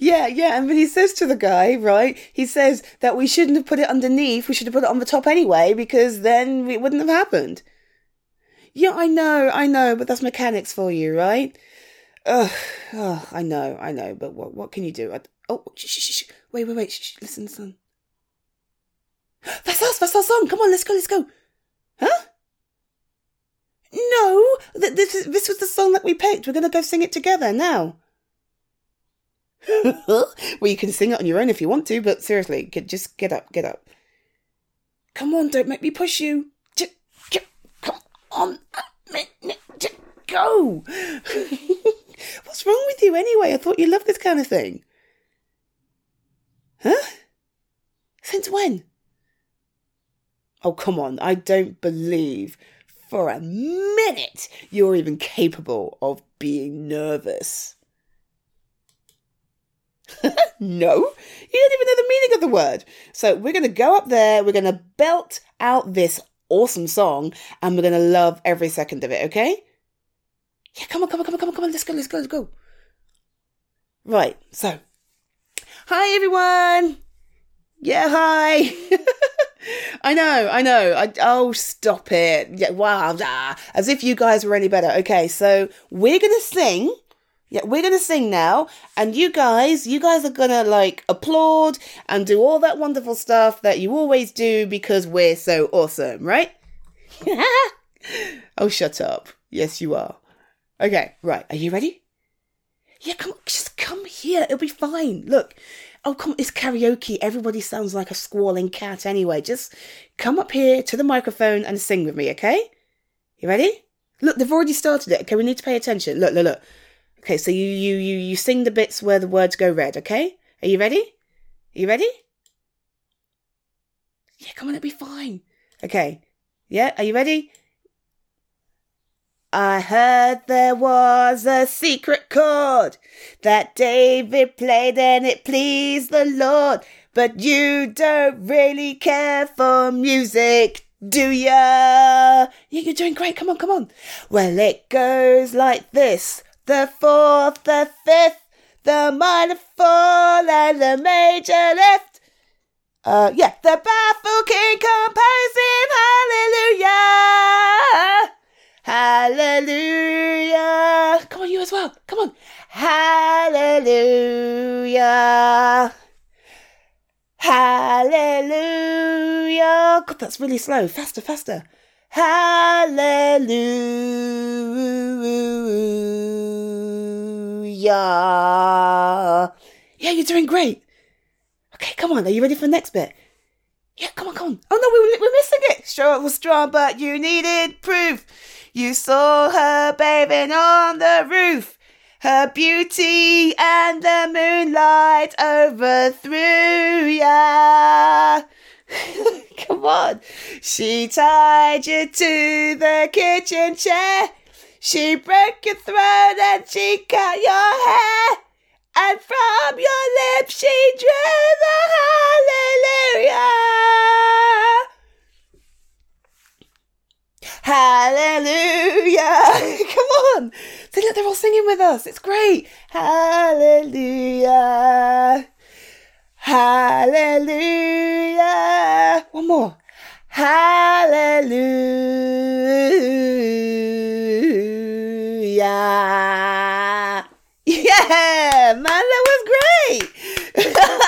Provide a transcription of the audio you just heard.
yeah, yeah. And then he says to the guy, right? He says that we shouldn't have put it underneath. We should have put it on the top anyway, because then it wouldn't have happened. Yeah, I know, I know, but that's mechanics for you, right? Ugh, oh, I know, I know, but what what can you do? I, oh, shh, shh, shh, wait, wait, wait, shh, listen, son. That's us, that's our song. Come on, let's go, let's go. Huh? No, th- this is, this was the song that we picked. We're gonna go sing it together now. well, you can sing it on your own if you want to, but seriously, just get up, get up. Come on, don't make me push you. J- j- come on, j- go. What's wrong with you anyway? I thought you loved this kind of thing. Huh? Since when? Oh, come on. I don't believe for a minute you're even capable of being nervous. No, you don't even know the meaning of the word. So we're going to go up there, we're going to belt out this awesome song, and we're going to love every second of it, okay? Yeah, come on, come on, come on, come on, come on, let's go, let's go, let's go. Right, so. Hi, everyone! Yeah, hi! I know, I know. I, oh, stop it. Yeah, wow. Ah, as if you guys were any better. Okay, so we're going to sing yeah, we're gonna sing now, and you guys, you guys are gonna like applaud and do all that wonderful stuff that you always do because we're so awesome, right? oh, shut up. Yes, you are. Okay, right. Are you ready? Yeah, come on, just come here. It'll be fine. Look. Oh, come it's karaoke. Everybody sounds like a squalling cat anyway. Just come up here to the microphone and sing with me, okay? You ready? Look, they've already started it. Okay, we need to pay attention. Look, look, look. Okay, so you you you you sing the bits where the words go red, okay? Are you ready? Are you ready? Yeah, come on, it'll be fine. Okay. Yeah, are you ready? I heard there was a secret chord that David played and it pleased the Lord. But you don't really care for music, do ya? Yeah, you're doing great. Come on, come on. Well, it goes like this the fourth, the fifth, the minor fall, and the major lift. Uh, yeah, the baffled king composing hallelujah. Hallelujah. Come on, you as well. Come on. Hallelujah. Hallelujah. God, that's really slow. Faster, faster. Hallelujah. Yeah, Yeah, you're doing great. Okay, come on. Are you ready for the next bit? Yeah, come on, come on. Oh no, we, we're missing it. Sure, it was strong, but you needed proof. You saw her bathing on the roof. Her beauty and the moonlight overthrew ya. Come on. She tied you to the kitchen chair. She broke your throat and she cut your hair. And from your lips she drew the hallelujah. Hallelujah. Come on. They're all singing with us. It's great. Hallelujah. Hallelujah. One more. Hallelujah. Yeah, Yeah, that was great.